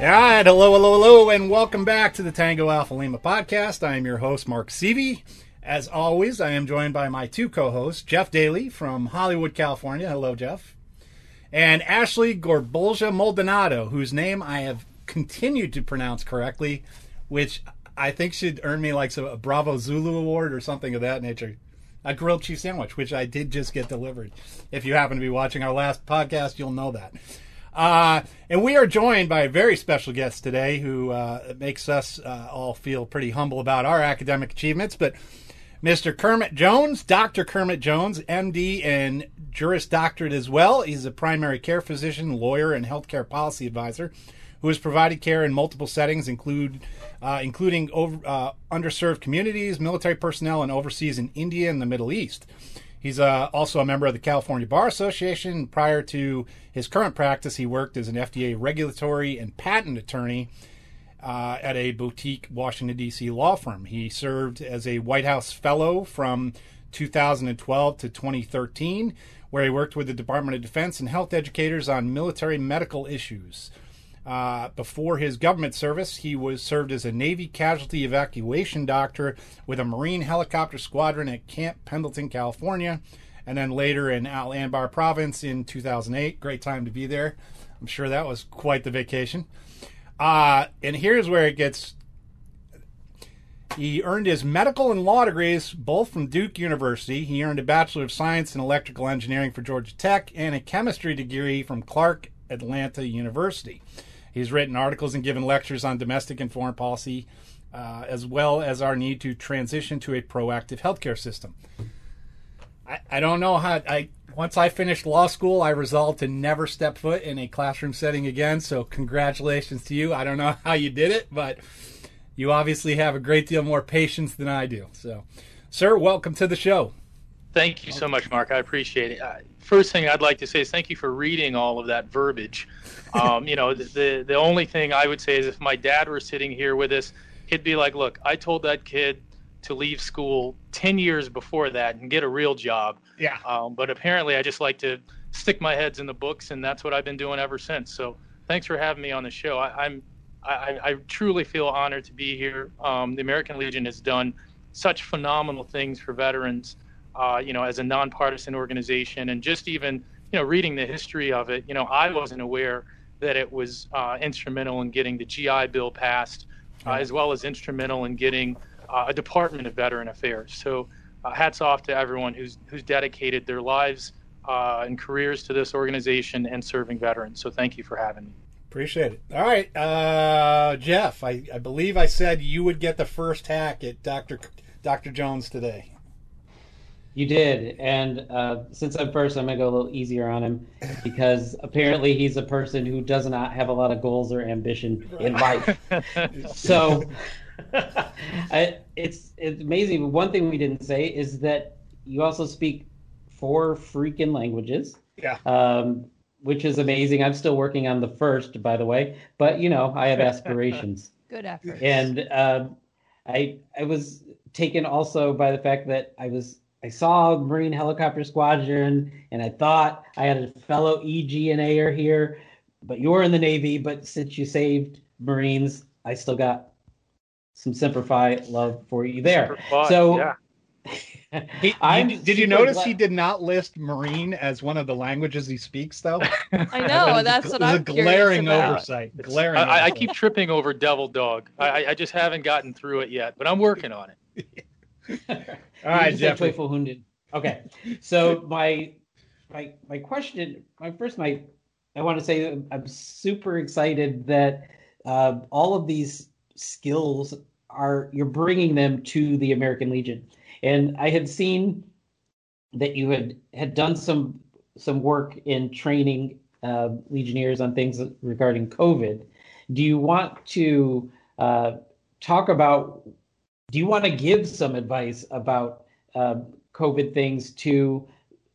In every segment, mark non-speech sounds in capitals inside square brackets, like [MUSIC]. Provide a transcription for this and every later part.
All right, hello, hello, hello, and welcome back to the Tango Alpha Lima podcast. I am your host, Mark Seavey. As always, I am joined by my two co hosts, Jeff Daly from Hollywood, California. Hello, Jeff. And Ashley Gorbolja Maldonado, whose name I have continued to pronounce correctly, which I think should earn me like a Bravo Zulu award or something of that nature. A grilled cheese sandwich, which I did just get delivered. If you happen to be watching our last podcast, you'll know that. Uh, and we are joined by a very special guest today who uh, makes us uh, all feel pretty humble about our academic achievements. But Mr. Kermit Jones, Dr. Kermit Jones, MD and Juris Doctorate as well. He's a primary care physician, lawyer, and healthcare policy advisor who has provided care in multiple settings, include uh, including over, uh, underserved communities, military personnel, and overseas in India and the Middle East. He's uh, also a member of the California Bar Association. Prior to his current practice, he worked as an FDA regulatory and patent attorney uh, at a boutique Washington, D.C. law firm. He served as a White House Fellow from 2012 to 2013, where he worked with the Department of Defense and health educators on military medical issues. Uh, before his government service, he was served as a Navy casualty evacuation doctor with a Marine helicopter squadron at Camp Pendleton, California, and then later in Al Anbar province in 2008. Great time to be there. I'm sure that was quite the vacation. Uh, and here's where it gets. He earned his medical and law degrees both from Duke University. He earned a Bachelor of Science in Electrical Engineering for Georgia Tech and a chemistry degree from Clark Atlanta University. He's written articles and given lectures on domestic and foreign policy, uh, as well as our need to transition to a proactive healthcare system. I, I don't know how I once I finished law school, I resolved to never step foot in a classroom setting again. So congratulations to you. I don't know [LAUGHS] how you did it, but you obviously have a great deal more patience than I do. So, sir, welcome to the show. Thank you so much, Mark. I appreciate it. Uh, first thing I'd like to say is thank you for reading all of that verbiage. [LAUGHS] Um, you know, the, the, the only thing I would say is if my dad were sitting here with us, he'd be like, "Look, I told that kid to leave school ten years before that and get a real job." Yeah. Um, but apparently, I just like to stick my heads in the books, and that's what I've been doing ever since. So, thanks for having me on the show. I, I'm I, I truly feel honored to be here. Um, the American Legion has done such phenomenal things for veterans uh, you know, as a nonpartisan organization, and just even you know reading the history of it, you know, I wasn't aware that it was uh, instrumental in getting the GI Bill passed, uh, as well as instrumental in getting uh, a Department of Veteran Affairs. So, uh, hats off to everyone who's who's dedicated their lives uh, and careers to this organization and serving veterans. So, thank you for having me. Appreciate it. All right, uh, Jeff. I, I believe I said you would get the first hack at Doctor Doctor Jones today. You did, and uh, since I'm first, I'm gonna go a little easier on him because apparently he's a person who does not have a lot of goals or ambition in life. [LAUGHS] so, [LAUGHS] I, it's it's amazing. One thing we didn't say is that you also speak four freaking languages. Yeah. Um, which is amazing. I'm still working on the first, by the way, but you know I have aspirations. [LAUGHS] Good effort. And uh, I I was taken also by the fact that I was I saw Marine Helicopter Squadron, and I thought I had a fellow EGNAer here, but you're in the Navy. But since you saved Marines, I still got some Semper Fi love for you there. so, yeah. [LAUGHS] He, did, did you notice glad- he did not list Marine as one of the languages he speaks, though? [LAUGHS] I know that's what I'm a glaring about. oversight. Glaring. I, oversight. I, keep tripping over Devil Dog. I, I just haven't gotten through it yet, but I'm working on it. [LAUGHS] All right, Jeffrey. Okay, so my my my question, my first, my I want to say I'm super excited that uh, all of these skills are you're bringing them to the American Legion, and I had seen that you had had done some some work in training uh, Legionnaires on things regarding COVID. Do you want to uh, talk about? Do you want to give some advice about uh, COVID things to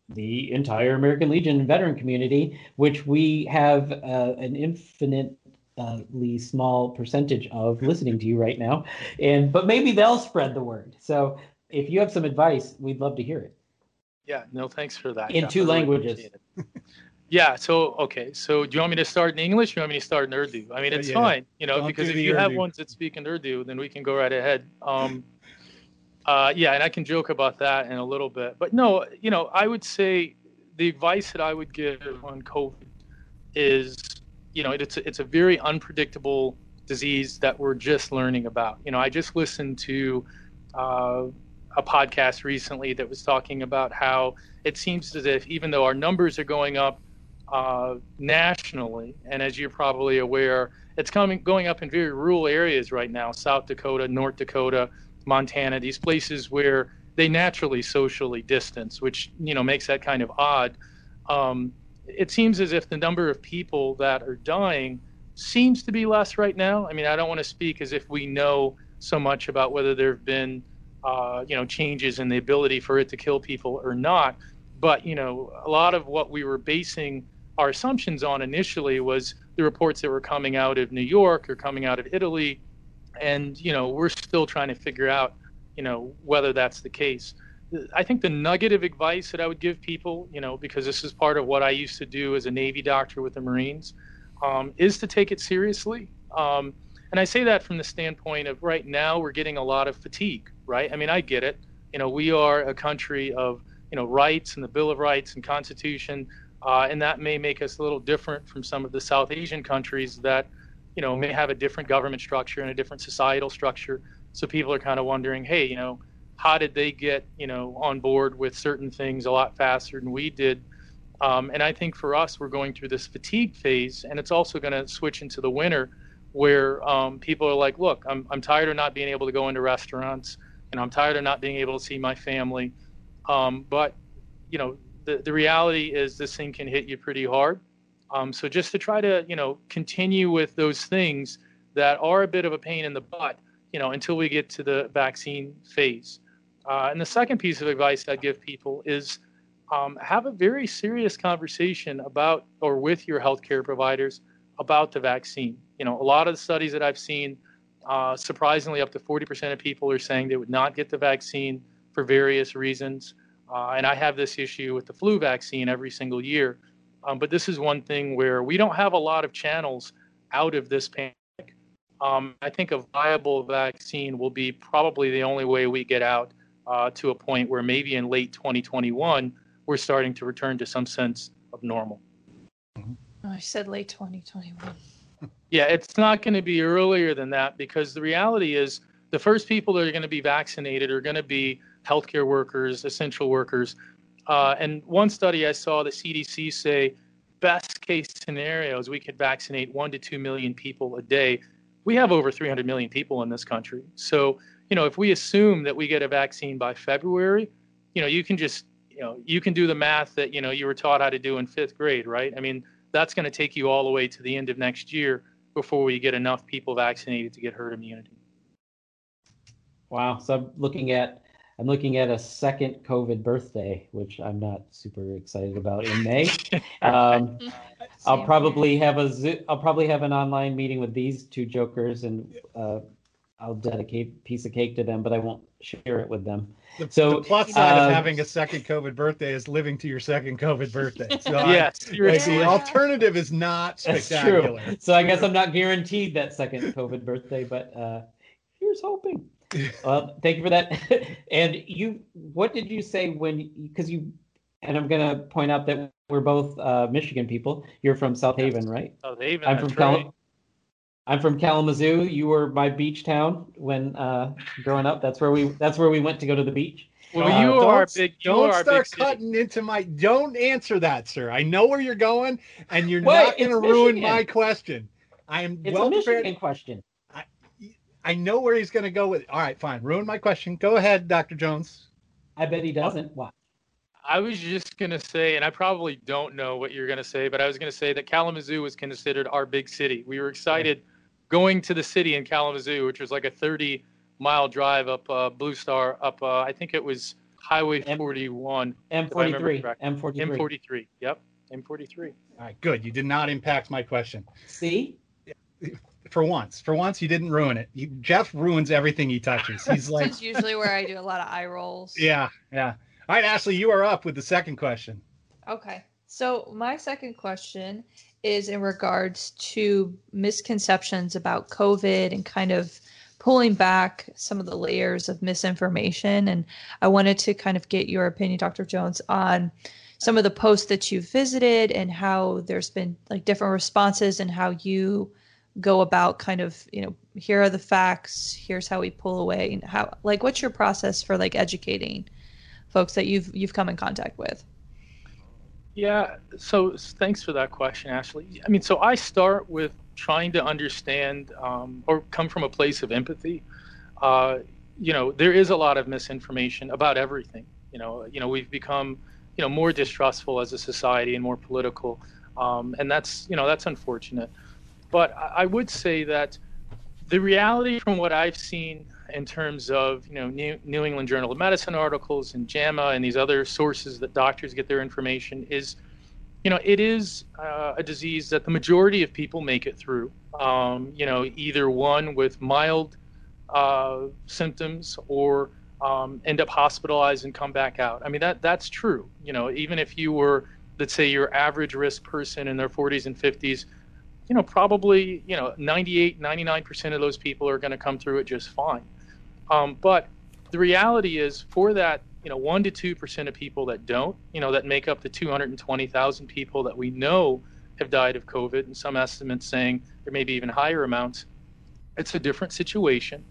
the entire American Legion veteran community, which we have uh, an infinitely small percentage of listening to you right now, and but maybe they'll spread the word. So if you have some advice, we'd love to hear it. Yeah, no, thanks for that. In two languages. [LAUGHS] yeah, so okay, so do you want me to start in English? Or do you want me to start in Urdu? I mean, it's Yeah. fine, you know, Don't because if you have ones that speak in Urdu, then we can go right ahead. Um, uh, yeah, and I can joke about that in a little bit, but no, you know, I would say the advice that I would give on COVID is, you know, it's a, it's a very unpredictable disease that we're just learning about. You know, I just listened to uh, a podcast recently that was talking about how it seems as if even though our numbers are going up uh, nationally, and as you're probably aware, it's coming going up in very rural areas right now, South Dakota, North Dakota, Montana, these places where they naturally socially distance, which you know makes that kind of odd. Um, it seems as if the number of people that are dying seems to be less right now. I mean, I don't want to speak as if we know so much about whether there have been uh, you know changes in the ability for it to kill people or not. But you know, a lot of what we were basing our assumptions on initially was the reports that were coming out of New York or coming out of Italy, and you know, we're still trying to figure out you know whether that's the case. I think the nugget of advice that I would give people, you know, because this is part of what I used to do as a Navy doctor with the Marines, um, is to take it seriously. Um, and I say that from the standpoint of right now we're getting a lot of fatigue, right? I mean, I get it. You know, we are a country of you know rights and the Bill of Rights and Constitution, uh, and that may make us a little different from some of the South Asian countries that you know may have a different government structure and a different societal structure. So people are kind of wondering, hey, you know, how did they get you know on board with certain things a lot faster than we did? Um, and I think for us, we're going through this fatigue phase, and it's also going to switch into the winter, where um, people are like, "Look, I'm I'm tired of not being able to go into restaurants, and I'm tired of not being able to see my family." Um, but you know, the the reality is this thing can hit you pretty hard. Um, so just to try to you know continue with those things that are a bit of a pain in the butt, you know, until we get to the vaccine phase. Uh, and the second piece of advice I'd give people is um, have a very serious conversation about or with your healthcare providers about the vaccine. You know, a lot of the studies that I've seen, uh, surprisingly, up to 40% of people are saying they would not get the vaccine for various reasons. Uh, and I have this issue with the flu vaccine every single year. Um, but this is one thing where we don't have a lot of channels out of this pandemic. Um, I think a viable vaccine will be probably the only way we get out uh, to a point where maybe in late 2021 we're starting to return to some sense of normal. Oh, I said late 2021. Yeah, it's not going to be earlier than that because the reality is the first people that are going to be vaccinated are going to be healthcare workers, essential workers. Uh, and one study I saw, the CDC say best case scenarios we could vaccinate one to two million people a day. We have over 300 million people in this country. So, you know, if we assume that we get a vaccine by February, you know, you can just, you know, you can do the math that, you know, you were taught how to do in fifth grade, right? I mean, that's going to take you all the way to the end of next year before we get enough people vaccinated to get herd immunity. Wow. So I'm looking at I'm looking at a second COVID birthday, which I'm not super excited about in May. [LAUGHS] Um, [LAUGHS] I'll probably have a Zo- I'll probably have an online meeting with these two jokers, and uh, I'll dedicate a piece of cake to them, but I won't share it with them. The, So, the plus side uh, of having a second COVID birthday is living to your second COVID birthday. [LAUGHS] So I- like, the alternative is not spectacular. That's true. So I guess I'm not guaranteed that second COVID birthday, but uh, here's hoping. [LAUGHS] Well, thank you for that. [LAUGHS] and you, what did you say when? Because you, and I'm gonna point out that we're both uh, Michigan people. You're from South Haven, right? South Haven, I'm from that's right. Cal- I'm from Kalamazoo. You were my beach town when uh, growing up. That's where we. That's where we went to go to the beach. Well, Uh, you are big. You don't are start big city. cutting into my. Don't answer that, sir. I know where you're going, and you're Wait, not going to ruin my question. I am It's well a Michigan prepared. question. I know where he's going to go with. It. All right, fine. Ruin my question. Go ahead, Doctor Jones. I bet he doesn't. Why? I was just gonna say, and I probably don't know what you're gonna say, but I was gonna say that Kalamazoo was considered our big city. We were excited going to the city in Kalamazoo, which was like a 30 mile drive up uh, Blue Star, up uh, I think it was Highway M- 41. M43. correctly. M43. M43. Yep, M43. All right, good. You did not impact my question. See? [LAUGHS] For once, for once, you didn't ruin it. You, Jeff ruins everything he touches. [LAUGHS] He's like, That's usually where I do a lot of eye rolls. yeah, yeah. All right, Ashley, you are up with the second question. Okay. So my second question is in regards to misconceptions about COVID and kind of pulling back some of the layers of misinformation. And I wanted to kind of get your opinion, Dr. Jones, on some of the posts that you've visited and how there's been like different responses and how you go about kind of, you know, here are the facts, here's how we pull away and how like what's your process for like educating folks that you've you've come in contact with? Yeah, so thanks for that question, Ashley. I mean, so I start with trying to understand um, or come from a place of empathy. Uh, you know, there is a lot of misinformation about everything. You know, you know, we've become, you know, more distrustful as a society and more political, um, and that's, you know, that's unfortunate. But I, would say that the reality from what I've seen in terms of, you know, New, New England Journal of Medicine articles and JAMA and these other sources that doctors get their information is, you know, it is uh, a disease that the majority of people make it through. Um, you know, either one with mild uh, symptoms or um, end up hospitalized and come back out. I mean, that that's true. You know, even if you were, let's say, your average risk person in their 40s and 50s, you know, probably, you know, 98, 99% of those people are going to come through it just fine. Um, but the reality is, for that, you know, one to two percent of people that don't, you know, that make up the 220,000 people that we know have died of COVID, and some estimates saying there may be even higher amounts. It's a different situation.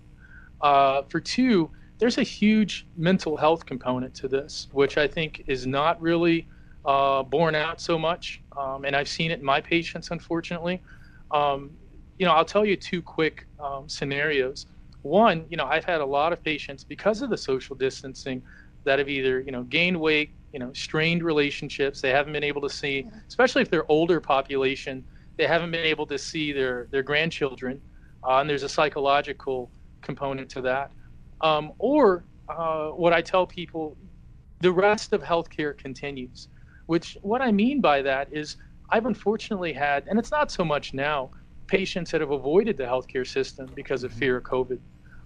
Uh, for two, there's a huge mental health component to this, which I think is not really uh, borne out so much. Um, and I've seen it in my patients, unfortunately. Um, you know, I'll tell you two quick um, scenarios. One, you know, I've had a lot of patients because of the social distancing that have either, you know, gained weight, you know, strained relationships. They haven't been able to see, especially if they're older population, they haven't been able to see their their grandchildren, uh, and there's a psychological component to that. Um, or uh, what I tell people, the rest of healthcare continues. Which what I mean by that is I've unfortunately had, and it's not so much now, patients that have avoided the healthcare system because of fear of COVID.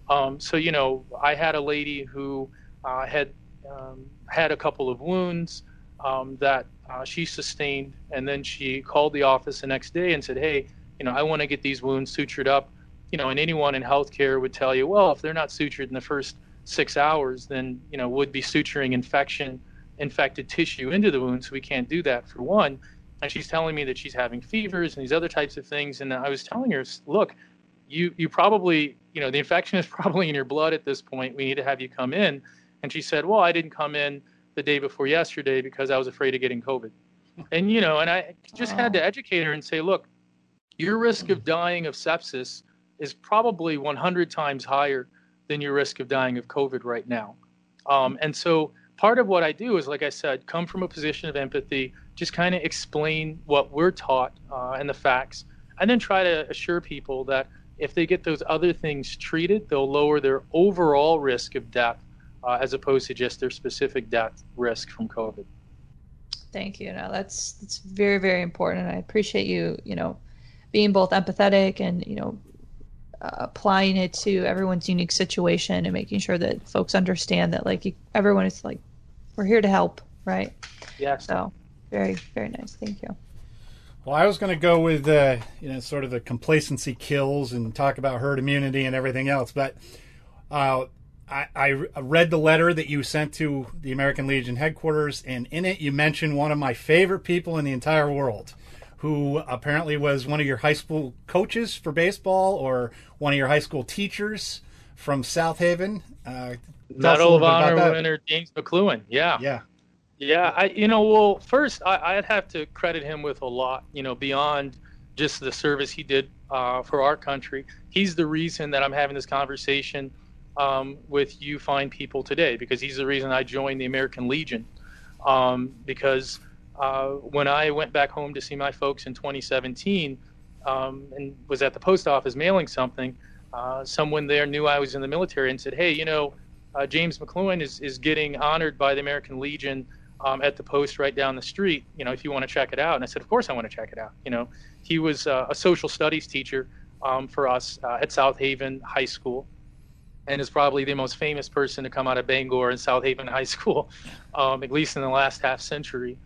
Um, so you know, I had a lady who uh, had um, had a couple of wounds um, that uh, she sustained, and then she called the office the next day and said, "Hey, you know, I want to get these wounds sutured up." You know, and anyone in healthcare would tell you, well, if they're not sutured in the first six hours, then you know, would be suturing infection, infected tissue into the wound. So we can't do that for one. And she's telling me that she's having fevers and these other types of things. And I was telling her, look, you you probably you know the infection is [LAUGHS] probably in your blood at this point. We need to have you come in. And she said, well, I didn't come in the day before yesterday because I was afraid of getting COVID. And you know, and I just had to educate her and say, look, your risk of dying of sepsis is probably 100 times higher than your risk of dying of COVID right now. Um, and so part of what I do is, like I said, come from a position of empathy, just kind of explain what we're taught uh, and the facts, and then try to assure people that if they get those other things treated, they'll lower their overall risk of death uh, as opposed to just their specific death risk from COVID. Thank you. No, that's that's very very important, and I appreciate you. You know, being both empathetic and you know uh, applying it to everyone's unique situation and making sure that folks understand that like you, everyone is like we're here to help, right? Yes. So very very nice. Thank you. Well, I was going to go with uh, you know sort of the complacency kills and talk about herd immunity and everything else, but uh, I, I read the letter that you sent to the American Legion headquarters, and in it you mentioned one of my favorite people in the entire world, who apparently was one of your high school coaches for baseball or one of your high school teachers from South Haven. Uh, tell us a Medal of Honor winner James McCloughan. Yeah. Yeah. Yeah, I you know, well, first I, I'd have to credit him with a lot, you know, beyond just the service he did uh, for our country. He's the reason that I'm having this conversation um, with you fine people today because he's the reason I joined the American Legion. Um, because uh, when I went back home to see my folks in 2017, um, and was at the post office mailing something, uh, someone there knew I was in the military and said, "Hey, you know, uh, James McCloughan is is getting honored by the American Legion um, at the post right down the street. You know, if you want to check it out." And I said, "Of course, I want to check it out." You know, he was uh, a social studies teacher um, for us uh, at South Haven High School, and is probably the most famous person to come out of Bangor and South Haven High School, [LAUGHS] um, at least in the last half century.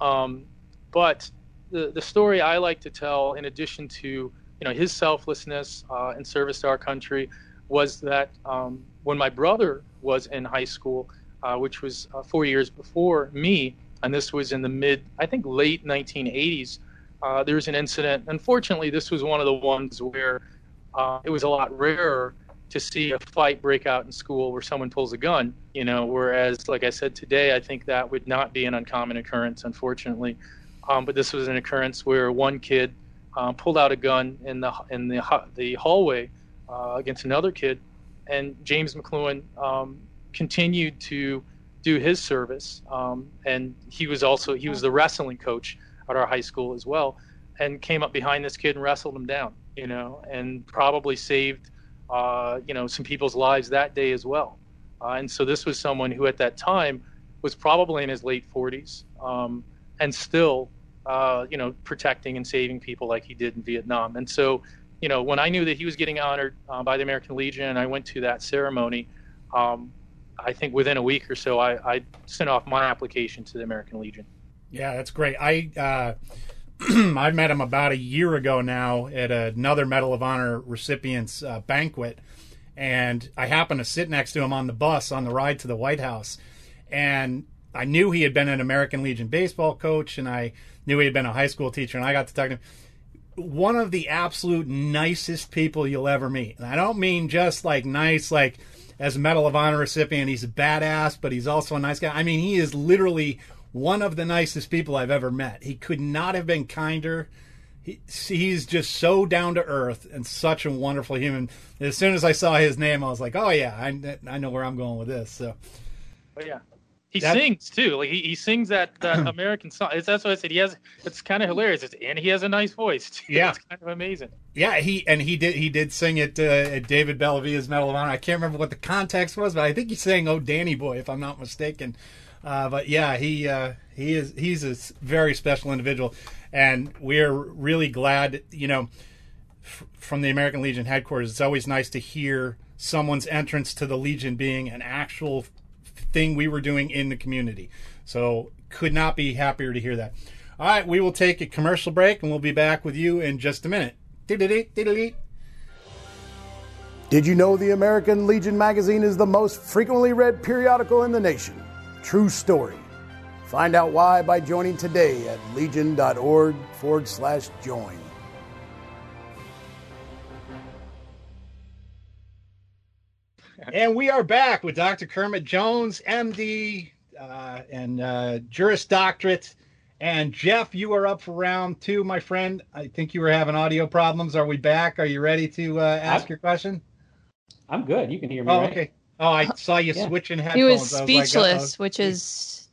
Um, but the the story I like to tell, in addition to you know his selflessness uh, and service to our country, was that um, when my brother was in high school, uh, which was uh, four years before me, and this was in the mid, I think, late 1980s. Uh, there was an incident. Unfortunately, this was one of the ones where uh, it was a lot rarer to see a fight break out in school where someone pulls a gun. You know, whereas, like I said today, I think that would not be an uncommon occurrence, unfortunately. Um, but this was an occurrence where one kid um, pulled out a gun in the in the the hallway uh, against another kid, and James McCloughan um, continued to do his service, um, and he was also he was the wrestling coach at our high school as well, and came up behind this kid and wrestled him down, you know, and probably saved uh, you know some people's lives that day as well. Uh, and so this was someone who at that time was probably in his late 40s um, and still uh, you know, protecting and saving people like he did in Vietnam. And so, you know, when I knew that he was getting honored uh, by the American Legion, and I went to that ceremony, um, I think within a week or so, I, I, sent off my application to the American Legion. Yeah, that's great. I uh, [CLEARS THROAT] I met him about a year ago now at another Medal of Honor recipients uh, banquet, and I happened to sit next to him on the bus on the ride to the White House, and I knew he had been an American Legion baseball coach, and I knew he had been a high school teacher, and I got to talk to him. One of the absolute nicest people you'll ever meet. And I don't mean just like nice, like as a Medal of Honor recipient, he's a badass, but he's also a nice guy. I mean, he is literally one of the nicest people I've ever met. He could not have been kinder. He, he's just so down to earth and such a wonderful human. As soon as I saw his name, I was like, oh, yeah, I, I know where I'm going with this. So, oh, yeah. He that, sings too. Like he, he sings that, that [CLEARS THROAT] American song. It's, that's what I said. He has. It's kind of hilarious. It's, and he has a nice voice. Too. Yeah, it's kind of amazing. Yeah, he and he did he did sing it uh, at David Bellavia's Medal of Honor. I can't remember what the context was, but I think he sang "Oh Danny Boy" if I'm not mistaken. Uh, but yeah, he uh, he is he's a very special individual, and we're really glad. You know, f- from the American Legion headquarters, it's always nice to hear someone's entrance to the Legion being an actual thing we were doing in the community. So could not be happier to hear that. All right, we will take a commercial break and we'll be back with you in just a minute. Did you know the American Legion magazine is the most frequently read periodical in the nation? True story. Find out why by joining today at legion.org forward slash join. [LAUGHS] and we are back with Dr. Kermit Jones, MD, uh, and uh, Juris Doctorate. And Jeff, you are up for round two, my friend. I think you were having audio problems. Are we back? Are you ready to uh, ask I'm, your question? I'm good. You can hear me. Oh, right? okay. Oh, I saw you yeah. switching headphones. He was speechless, was like, which is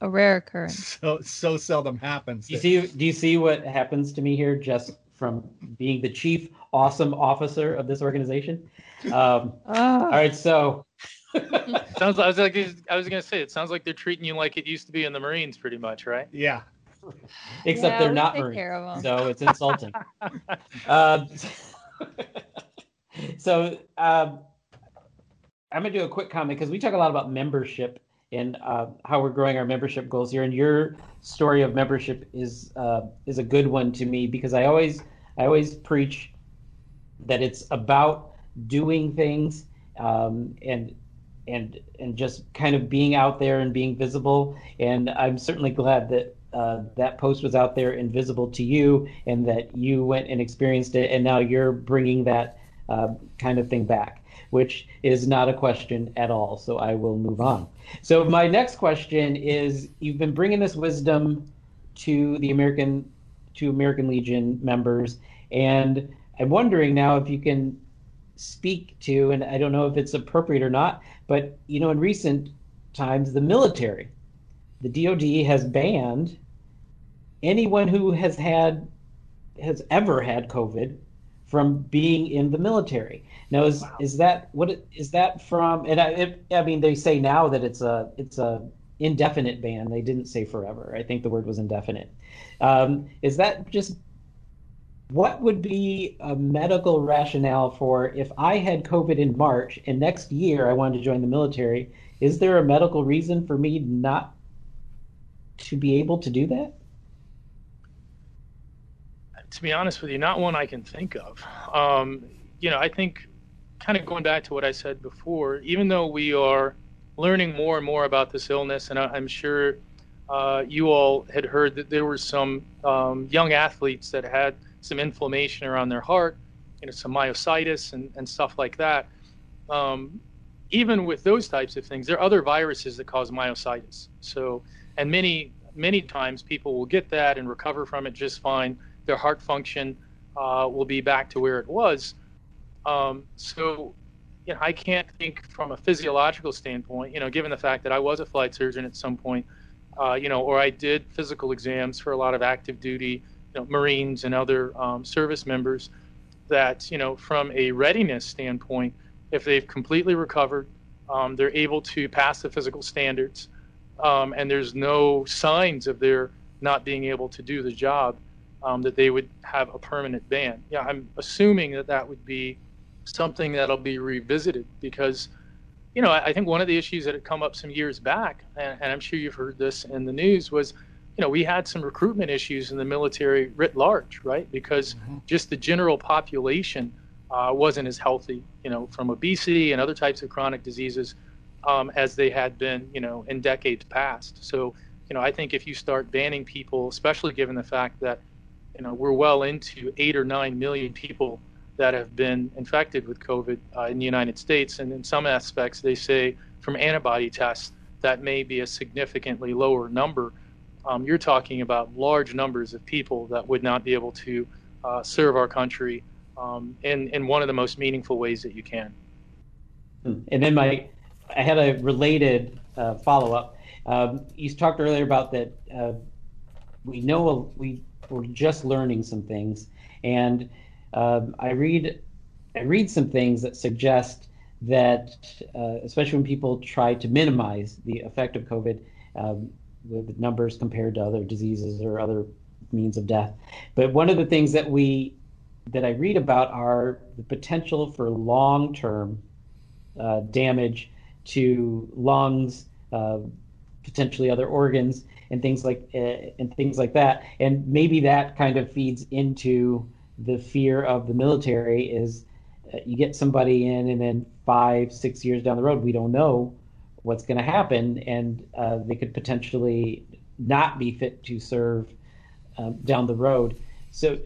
a rare occurrence. [LAUGHS] So so seldom happens. Do you see? Do you see what happens to me here just from being the chief awesome officer of this organization? Um, oh. All right, so [LAUGHS] sounds. I was like, I was gonna say, it sounds like they're treating you like it used to be in the Marines, pretty much, right? Yeah. Except yeah, they're not Marines, so it's insulting. uh, [LAUGHS] [LAUGHS] so um, I'm gonna do a quick comment because we talk a lot about membership and uh, how we're growing our membership goals here. And your story of membership is uh, is a good one to me because I always I always preach that it's about doing things um, and and and just kind of being out there and being visible. And I'm certainly glad that uh, that post was out there and visible to you, and that you went and experienced it, and now you're bringing that uh, kind of thing back, which is not a question at all. So I will move on. So my next question is: You've been bringing this wisdom to the American to American Legion members, and I'm wondering now if you can speak to, and I don't know if it's appropriate or not, but you know, in recent times, the military, the DoD has banned anyone who has had has ever had COVID from being in the military. Now, is wow. is that what is that from? And I, it, I mean, they say now that it's a it's a indefinite ban. They didn't say forever. I think the word was indefinite. Um, is that just what would be a medical rationale for if I had COVID in March and next year I wanted to join the military? Is there a medical reason for me not to be able to do that? To be honest with you, not one I can think of. Um, you know, I think kind of going back to what I said before, even though we are learning more and more about this illness, and I'm sure uh, you all had heard that there were some um, young athletes that had some inflammation around their heart, you know, some myositis and, and stuff like that. Um, even with those types of things, there are other viruses that cause myositis. So, and many many times people will get that and recover from it just fine. Their heart function uh, will be back to where it was. Um, so, you know, I can't think from a physiological standpoint. You know, given the fact that I was a flight surgeon at some point, uh, you know, or I did physical exams for a lot of active duty you know, Marines and other um, service members that, you know, from a readiness standpoint, if they've completely recovered, um, they're able to pass the physical standards, um, and there's no signs of their not being able to do the job, um, that they would have a permanent ban. Yeah, I'm assuming that that would be something that'll be revisited because, you know, I, I think one of the issues that had come up some years back, and, and I'm sure you've heard this in the news, was you know, we had some recruitment issues in the military writ large, right? Because mm-hmm. just the general population uh, wasn't as healthy, you know, from obesity and other types of chronic diseases um, as they had been, you know, in decades past. So, you know, I think if you start banning people, especially given the fact that, you know, we're well into eight or nine million people that have been infected with COVID uh, in the United States, and in some aspects, they say from antibody tests that may be a significantly lower number um, you're talking about large numbers of people that would not be able to uh, serve our country um, in, in one of the most meaningful ways that you can. Hmm. And then my, I had a related uh, follow up. Um, you talked earlier about that uh, we know we we're just learning some things, and um, I read I read some things that suggest that, uh, especially when people try to minimize the effect of COVID, um, with numbers compared to other diseases or other means of death. But one of the things that we that I read about are the potential for long-term uh, damage to lungs, uh, potentially other organs, and things like uh, and things like that. And maybe that kind of feeds into the fear of the military is uh, you get somebody in, and then five, six years down the road, we don't know what's going to happen, and uh, they could potentially not be fit to serve um, down the road. So,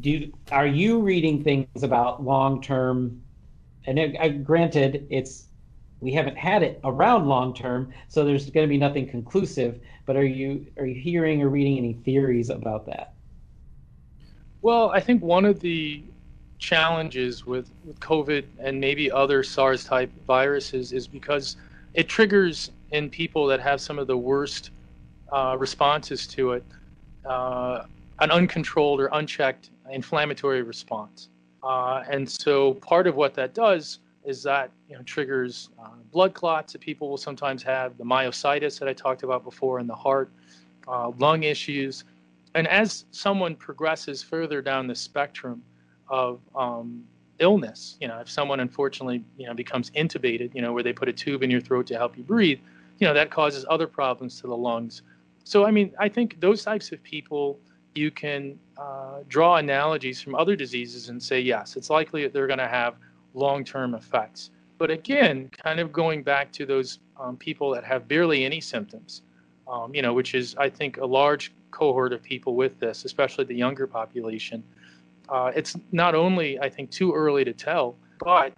do are you reading things about long term? And uh, granted, it's we haven't had it around long term, so there's going to be nothing conclusive. But are you are you hearing or reading any theories about that? Well, I think one of the challenges with, with COVID and maybe other SARS type viruses is because it triggers in people that have some of the worst uh, responses to it uh, an uncontrolled or unchecked inflammatory response. Uh, and so part of what that does is that you know triggers uh, blood clots that people will sometimes have, the myositis that I talked about before in the heart, uh, lung issues, and as someone progresses further down the spectrum of um, illness. You know, if someone unfortunately, you know, becomes intubated, you know, where they put a tube in your throat to help you breathe, you know, that causes other problems to the lungs. So, I mean, I think those types of people, you can uh, draw analogies from other diseases and say, yes, it's likely that they're going to have long term effects. But again, kind of going back to those um, people that have barely any symptoms, um, you know, which is, I think, a large cohort of people with this, especially the younger population uh, it's not only, I think, too early to tell, but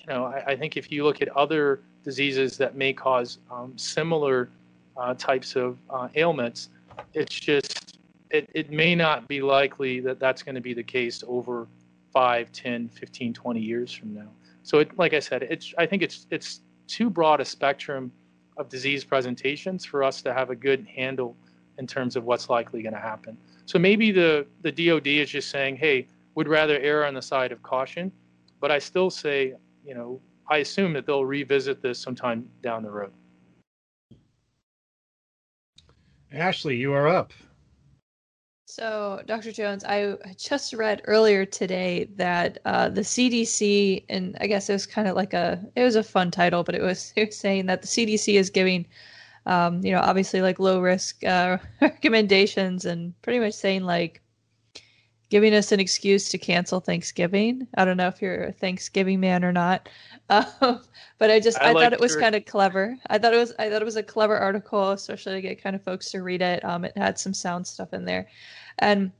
you know, I, I think if you look at other diseases that may cause um, similar uh, types of uh, ailments, it's just it, it may not be likely that that's going to be the case over 5, 10, 15, 20 years from now. So, it, like I said, it's I think it's it's too broad a spectrum of disease presentations for us to have a good handle in terms of what's likely going to happen. So maybe the, the DoD is just saying, hey, would rather err on the side of caution, but I still say, you know, I assume that they'll revisit this sometime down the road. Ashley, you are up. So, Dr. Jones, I just read earlier today that uh, the CDC, and I guess it was kind of like a, it was a fun title, but it was, [LAUGHS] it was saying that the CDC is giving, um, you know, obviously like low risk uh, [LAUGHS] recommendations and pretty much saying like, giving us an excuse to cancel Thanksgiving. I don't know if you're a Thanksgiving man or not, [LAUGHS] um, but I just I, I thought it was kind of clever. I thought it was I thought it was a clever article, especially to get kind of folks to read it. Um, it had some sound stuff in there, and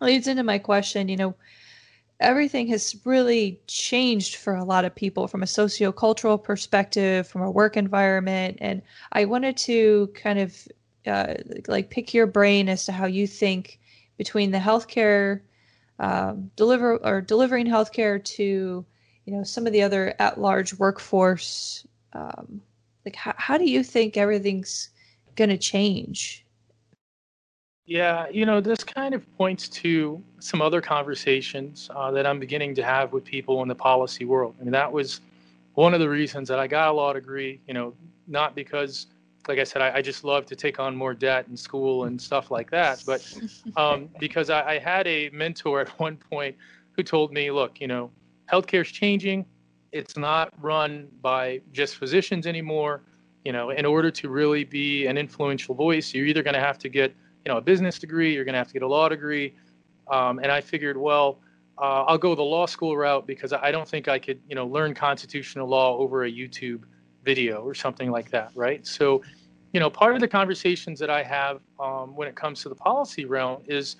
leads into my question. You know, everything has really changed for a lot of people from a sociocultural perspective, from a work environment, and I wanted to kind of uh, like pick your brain as to how you think between the healthcare um, deliver or delivering healthcare to you know some of the other at-large workforce um, like how, how do you think everything's going to change? Yeah you know this kind of points to some other conversations uh, that i'm beginning to have with people in the policy world. I mean that was one of the reasons that i got a law degree you know not because like I said, I, I, just love to take on more debt in school and stuff like that. But [LAUGHS] um, because I, I, had a mentor at one point who told me, look, you know, healthcare is changing. It's not run by just physicians anymore. You know, in order to really be an influential voice, you're either going to have to get, you know, a business degree, you're going to have to get a law degree. Um, and I figured, well, uh, I'll go the law school route because I don't think I could, you know, learn constitutional law over a YouTube video or something like that, right? So, you know, part of the conversations that I have um, when it comes to the policy realm is,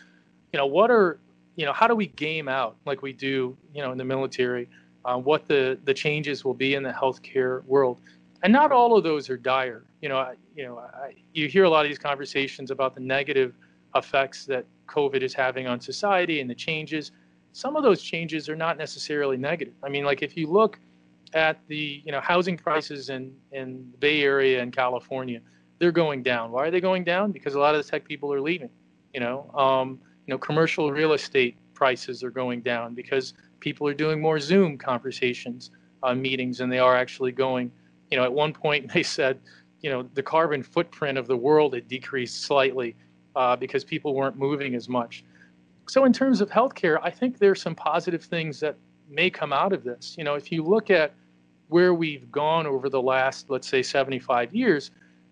you know, what are, you know, how do we game out like we do, you know, in the military, uh, what the the changes will be in the healthcare world, and not all of those are dire. You know, I, you know, I, you hear a lot of these conversations about the negative effects that COVID is having on society and the changes. Some of those changes are not necessarily negative. I mean, like if you look at the you know housing prices in in the Bay Area and California, they're going down. Why are they going down? Because a lot of the tech people are leaving. You know, um, you know, commercial real estate prices are going down because people are doing more Zoom conversations, uh, meetings, and they are actually going. You know, at one point [LAUGHS] they said, you know, the carbon footprint of the world had decreased slightly uh, because people weren't moving as much. So, in terms of healthcare, I think there's some positive things that may come out of this. You know, if you look at where we've gone over the last, let's say, 75 years,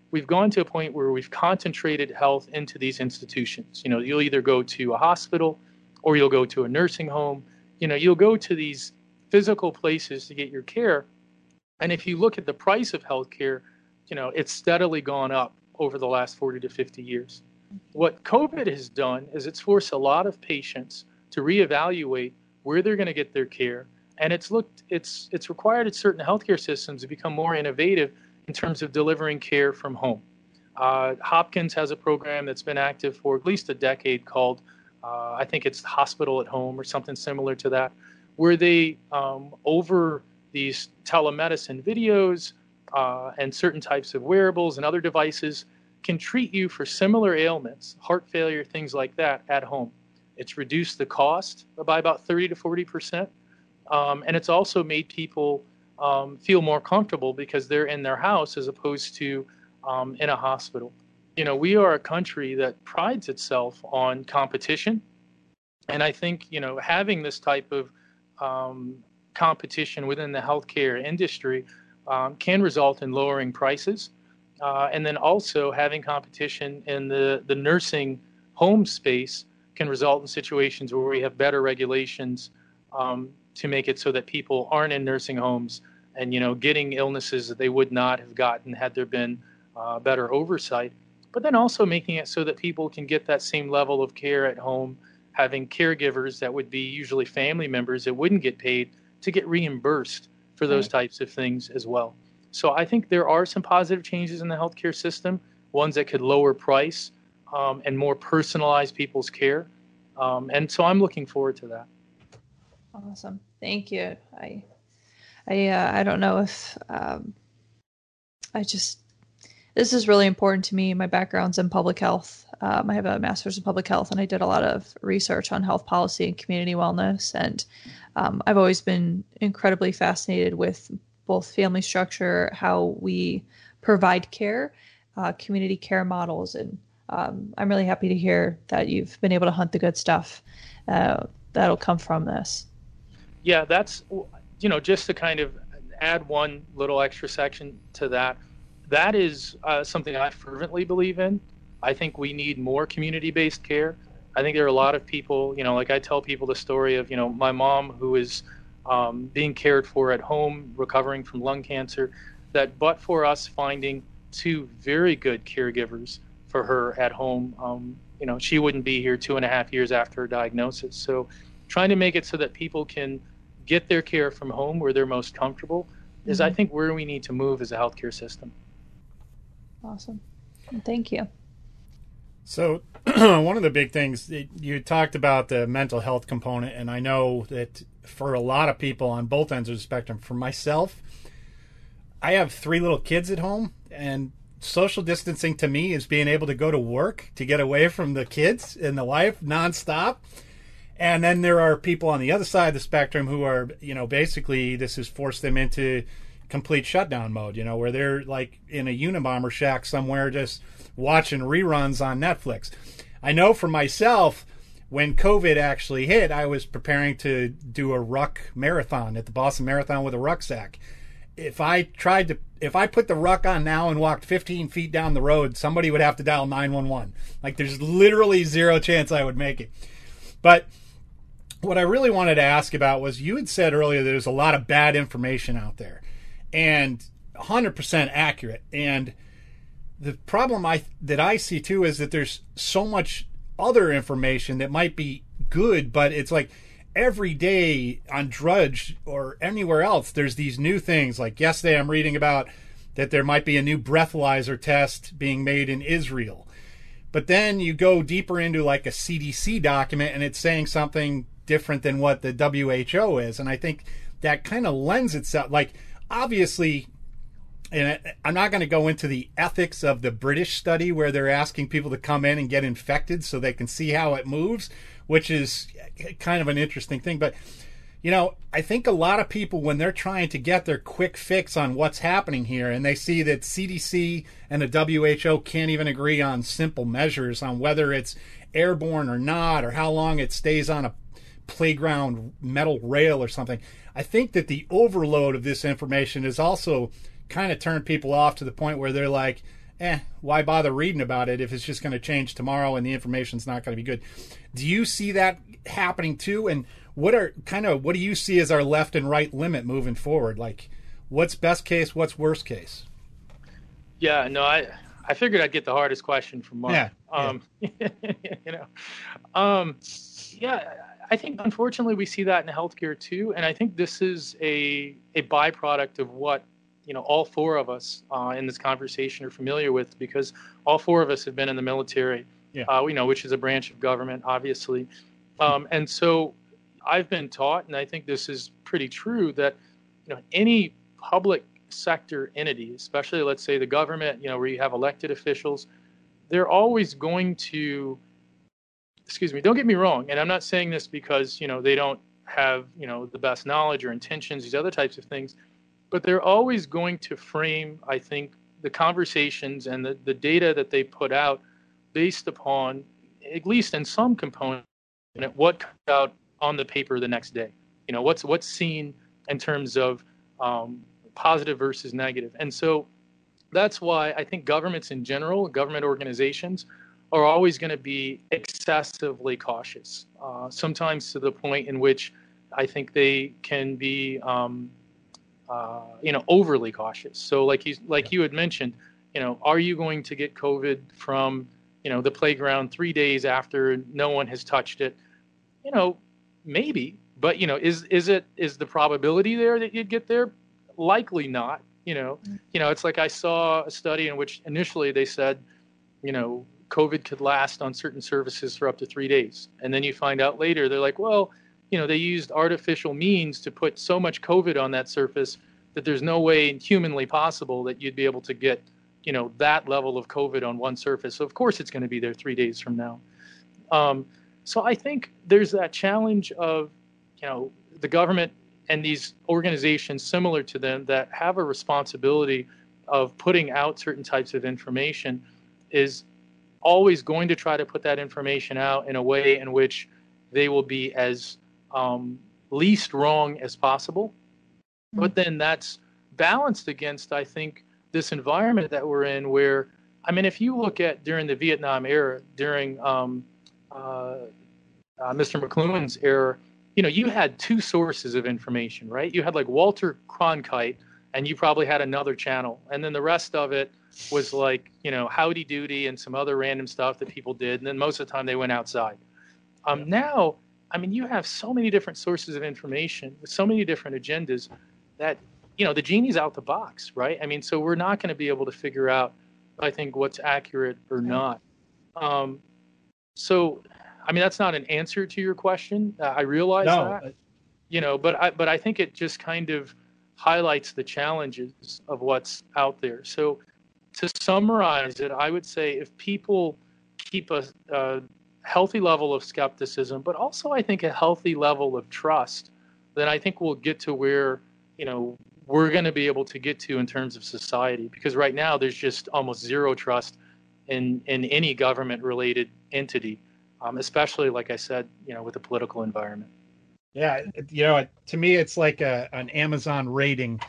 we've gone to a point where we've concentrated health into these institutions. You know, you'll either go to a hospital or you'll go to a nursing home. You know, you'll go to these physical places to get your care. And if you look at the price of healthcare, you know, it's steadily gone up over the last 40 to 50 years. What COVID has done is it's forced a lot of patients to reevaluate where they're going to get their care and it's looked it's it's required at certain healthcare systems to become more innovative in terms of delivering care from home. Uh, Hopkins has a program that's been active for at least a decade called uh, I think it's Hospital at Home or something similar to that, where they um, over these telemedicine videos uh, and certain types of wearables and other devices can treat you for similar ailments, heart failure, things like that, at home. It's reduced the cost by about 30 to 40 percent. Um, and it's also made people um, feel more comfortable because they're in their house as opposed to um, in a hospital. You know, we are a country that prides itself on competition. And I think, you know, having this type of um, competition within the healthcare industry um, can result in lowering prices. Uh, and then also having competition in the, the nursing home space can result in situations where we have better regulations um, to make it so that people aren't in nursing homes and you know getting illnesses that they would not have gotten had there been uh, better oversight but then also making it so that people can get that same level of care at home having caregivers that would be usually family members that wouldn't get paid to get reimbursed for those right. types of things as well so i think there are some positive changes in the healthcare system ones that could lower price um, and more personalize people's care um, and so i'm looking forward to that Awesome. Thank you. I I uh, I don't know if um, I just this is really important to me. My background's in public health. Um, I have a master's in public health, and I did a lot of research on health policy and community wellness. And um, I've always been incredibly fascinated with both family structure, how we provide care, uh, community care models, and um, I'm really happy to hear that you've been able to hunt the good stuff uh, that'll come from this. Yeah, that's you know just to kind of add one little extra section to that. That is uh, something I fervently believe in. I think we need more community-based care. I think there are a lot of people, you know, like I tell people the story of, you know, my mom who is um, being cared for at home, recovering from lung cancer, that but for us finding two very good caregivers for her at home, um, you know, she wouldn't be here two and a half years after her diagnosis. So trying to make it so that people can get their care from home where they're most comfortable mm-hmm. is, I mm-hmm. think, where we need to move as a healthcare system. Awesome. Thank you. So, [CLEARS THROAT] one of the big things you talked about the mental health component, and I know that for a lot of people on both ends of the spectrum, for myself, I have three little kids at home, and social distancing to me is being able to go to work to get away from the kids and the wife nonstop. And then there are people on the other side of the spectrum who are, you know, basically this has forced them into complete shutdown mode, you know, where they're like in a Unabomber shack somewhere just watching reruns on Netflix. I know for myself, when COVID actually hit, I was preparing to do a ruck marathon at the Boston Marathon with a rucksack. If I tried to, if I put the ruck on now and walked 15 feet down the road, somebody would have to dial 911. Like there's literally zero chance I would make it. But what I really wanted to ask about was you had said earlier there's a lot of bad information out there and 100% accurate. And the problem I that I see too is that there's so much other information that might be good, but it's like every day on Drudge or anywhere else, there's these new things. Like yesterday, I'm reading about that there might be a new breathalyzer test being made in Israel. But then you go deeper into like a CDC document and it's saying something different than what the WHO is. And I think that kind of lends itself, like, obviously, and I'm not going to go into the ethics of the British study where they're asking people to come in and get infected so they can see how it moves, which is kind of an interesting thing. But, you know, I think a lot of people, when they're trying to get their quick fix on what's happening here, and they see that CDC and the WHO can't even agree on simple measures on whether it's airborne or not, or how long it stays on a playground metal rail or something. I think that the overload of this information has also kind of turned people off to the point where they're like, eh, why bother reading about it if it's just going to change tomorrow and the information's not going to be good? Do you see that happening too? And what are kind of what do you see as our left and right limit moving forward? Like, what's best case? What's worst case? Yeah, no, I I figured I'd get the hardest question from Mark. Yeah, um, yeah. [LAUGHS] you know, um, yeah I think unfortunately we see that in healthcare too, and I think this is a a byproduct of what you know all four of us uh, in this conversation are familiar with because all four of us have been in the military. Yeah. Uh, we know which is a branch of government, obviously, um, and so I've been taught, and I think this is pretty true that you know any public sector entity, especially let's say the government, you know, where you have elected officials, they're always going to excuse me, don't get me wrong, and I'm not saying this because, you know, they don't have, you know, the best knowledge or intentions, these other types of things, but they're always going to frame, I think, the conversations and the, the data that they put out based upon, at least in some component, what comes out on the paper the next day. You know, what's what's seen in terms of um, positive versus negative. And so that's why I think governments in general, government organizations, are always going to be excessively cautious, uh, sometimes to the point in which I think they can be, um, uh, you know, overly cautious. So, like you, like you had mentioned, you know, are you going to get COVID from, you know, the playground three days after no one has touched it? You know, maybe, but you know, is is it is the probability there that you'd get there? Likely not. You know, mm. you know, it's like I saw a study in which initially they said, you know, COVID could last on certain services for up to three days. And then you find out later, they're like, well, you know, they used artificial means to put so much COVID on that surface that there's no way humanly possible that you'd be able to get you know that level of COVID on one surface. So of course it's going to be there three days from now. Um, so I think there's that challenge of you know the government and these organizations similar to them that have a responsibility of putting out certain types of information is always going to try to put that information out in a way in which they will be as um, least wrong as possible. Mm-hmm. But then that's balanced against, I think, this environment that we're in where, I mean, if you look at during the Vietnam era, during um, uh, uh, Mr. McLuhan's era, you know, you had two sources of information, right? You had like Walter Cronkite, and you probably had another channel, and then the rest of it was like, you know, Howdy Doody and some other random stuff that people did, and then most of the time they went outside. Um, now, I mean, you have so many different sources of information with so many different agendas that, you know, the genie's out the box, right? I mean, so we're not going to be able to figure out, I think, what's accurate or not. Um, so I mean, that's not an answer to your question. Uh, I realize no. that, you know, but I but I think it just kind of highlights the challenges of what's out there. So, to summarize it, I would say if people keep a, a healthy level of skepticism, but also I think a healthy level of trust, then I think we'll get to where you know we're going to be able to get to in terms of society. Because right now there's just almost zero trust in in any government related entity um, especially like I said, you know, with the political environment. Yeah, you know, to me, it's like a, an Amazon rating.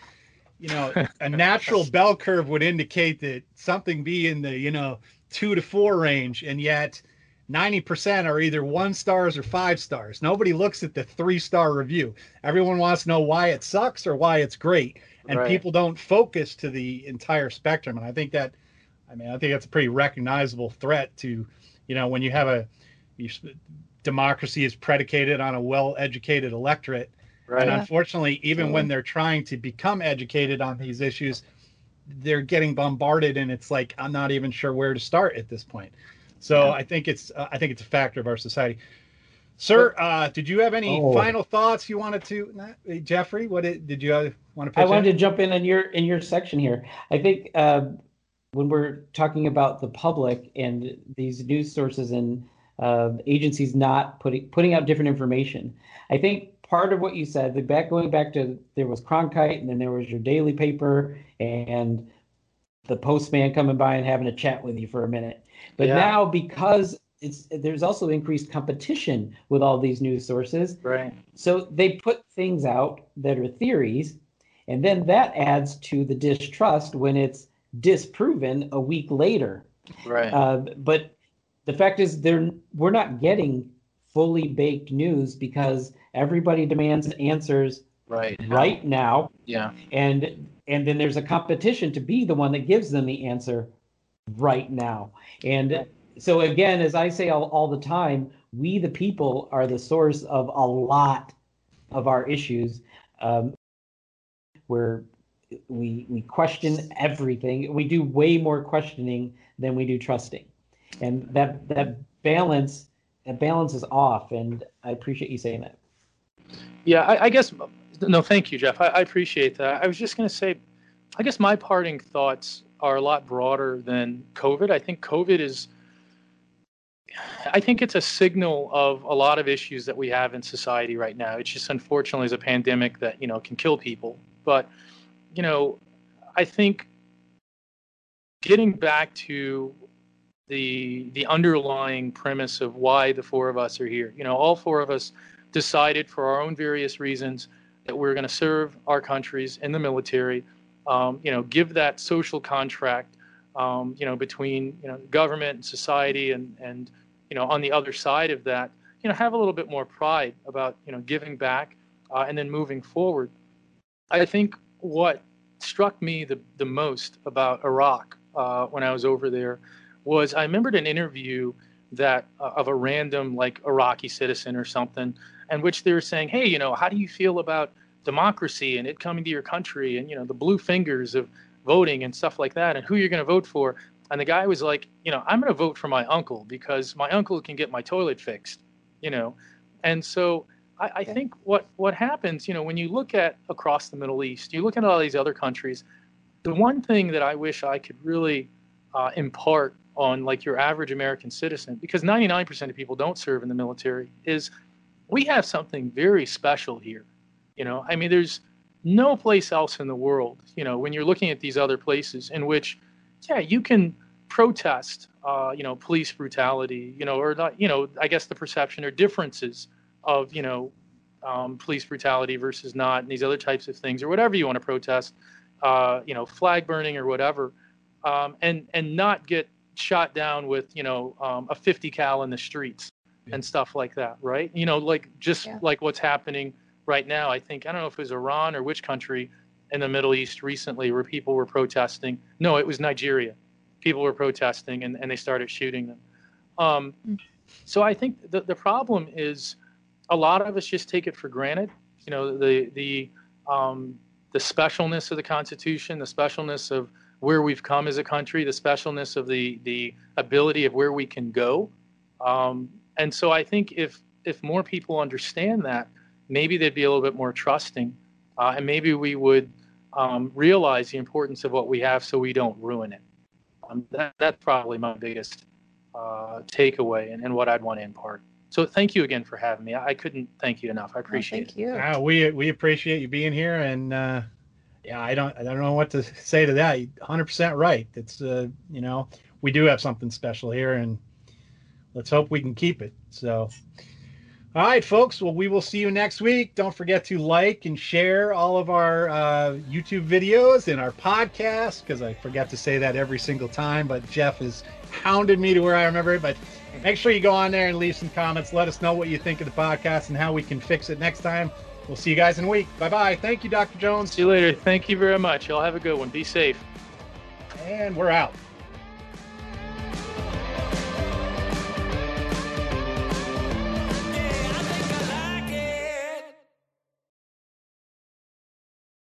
You know, a natural [LAUGHS] bell curve would indicate that something be in the you know two to four range, and yet 90% are either one stars or five stars. Nobody looks at the three star review. Everyone wants to know why it sucks or why it's great. And right. people don't focus to the entire spectrum. And I think that, I mean, I think that's a pretty recognizable threat to, you know, when you have a, democracy is predicated on a well-educated electorate. Right. And unfortunately, even when they're trying to become educated on these issues, they're getting bombarded, and it's like I'm not even sure where to start at this point. So yeah. I think it's uh, I think it's a factor of our society. Sir, uh, did you have any oh. final thoughts you wanted to, Jeffrey? What did, did you uh, want to? I wanted in? to jump in in your in your section here. I think uh, when we're talking about the public and these news sources and uh, agencies not putting putting out different information. I think part of what you said, the back going back to there was Cronkite, and then there was your daily paper, and the postman coming by and having a chat with you for a minute. But yeah. now because it's there's also increased competition with all these news sources. Right. So they put things out that are theories, and then that adds to the distrust when it's disproven a week later. Right. Uh, but the fact is they're we're not getting fully baked news because everybody demands answers right. right now. Yeah. And and then there's a competition to be the one that gives them the answer right now. And so again as i say all, all the time we the people are the source of a lot of our issues. Um, where we we question everything. We do way more questioning than we do trusting. And that that balance that balance is off and i appreciate you saying that yeah i, I guess no thank you jeff I, I appreciate that i was just going to say i guess my parting thoughts are a lot broader than covid i think covid is I think it's a signal of a lot of issues that we have in society right now. It's just unfortunately is a pandemic that you know can kill people. But you know, I think getting back to the the underlying premise of why the four of us are here. You know, all four of us decided for our own various reasons that we're going to serve our countries in the military. Um, you know, give that social contract. Um, you know, between you know government and society, and and you know on the other side of that, you know, have a little bit more pride about you know giving back uh, and then moving forward. I think what struck me the the most about Iraq uh, when I was over there was I remembered an interview that uh, of a random like Iraqi citizen or something, in which they were saying, "Hey, you know, how do you feel about democracy and it coming to your country and you know the blue fingers of voting and stuff like that and who you're going to vote for?" And the guy was like, "You know, I'm going to vote for my uncle because my uncle can get my toilet fixed," you know, and so. I, I think what, what happens, you know, when you look at across the Middle East, you look at all these other countries, the one thing that I wish I could really uh, impart on like your average American citizen, because 99% of people don't serve in the military, is we have something very special here. You know, I mean, there's no place else in the world, you know, when you're looking at these other places in which, yeah, you can protest, uh, you know, police brutality, you know, or not, you know, I guess the perception or differences of, you know, um, police brutality versus not, and these other types of things, or whatever you want to protest, uh, you know, flag burning or whatever, um, and and not get shot down with, you know, um, a 50 cal in the streets yeah. and stuff like that, right? You know, like just yeah. like what's happening right now. I think I don't know if it was Iran or which country in the Middle East recently where people were protesting. No, it was Nigeria. People were protesting and, and they started shooting them. Um, mm. so I think the, the problem is a lot of us just take it for granted. You know, the the um, the specialness of the Constitution, the specialness of where we've come as a country, the specialness of the the ability of where we can go. Um, and so I think if if more people understand that, maybe they'd be a little bit more trusting, uh, and maybe we would um, realize the importance of what we have, so we don't ruin it. Um, that, that's probably my biggest uh, takeaway and, and what I'd want to impart. So thank you again for having me. I couldn't thank you enough. I appreciate thank it. Thank you. Uh, we we appreciate you being here, and uh, yeah, I don't I don't know what to [LAUGHS] say to that. 100 percent right. It's uh, you know we do have something special here, and let's hope we can keep it. So. All right, folks. Well, we will see you next week. Don't forget to like and share all of our uh, YouTube videos and our podcast because I forget to say that every single time. But Jeff has hounded me to where I remember it. But Make sure you go on there and leave some comments. Let us know what you think of the podcast and how we can fix it next time. We'll see you guys in a week. Bye bye. Thank you, Dr. Jones. See you later. Thank you very much. Y'all have a good one. Be safe. And we're out.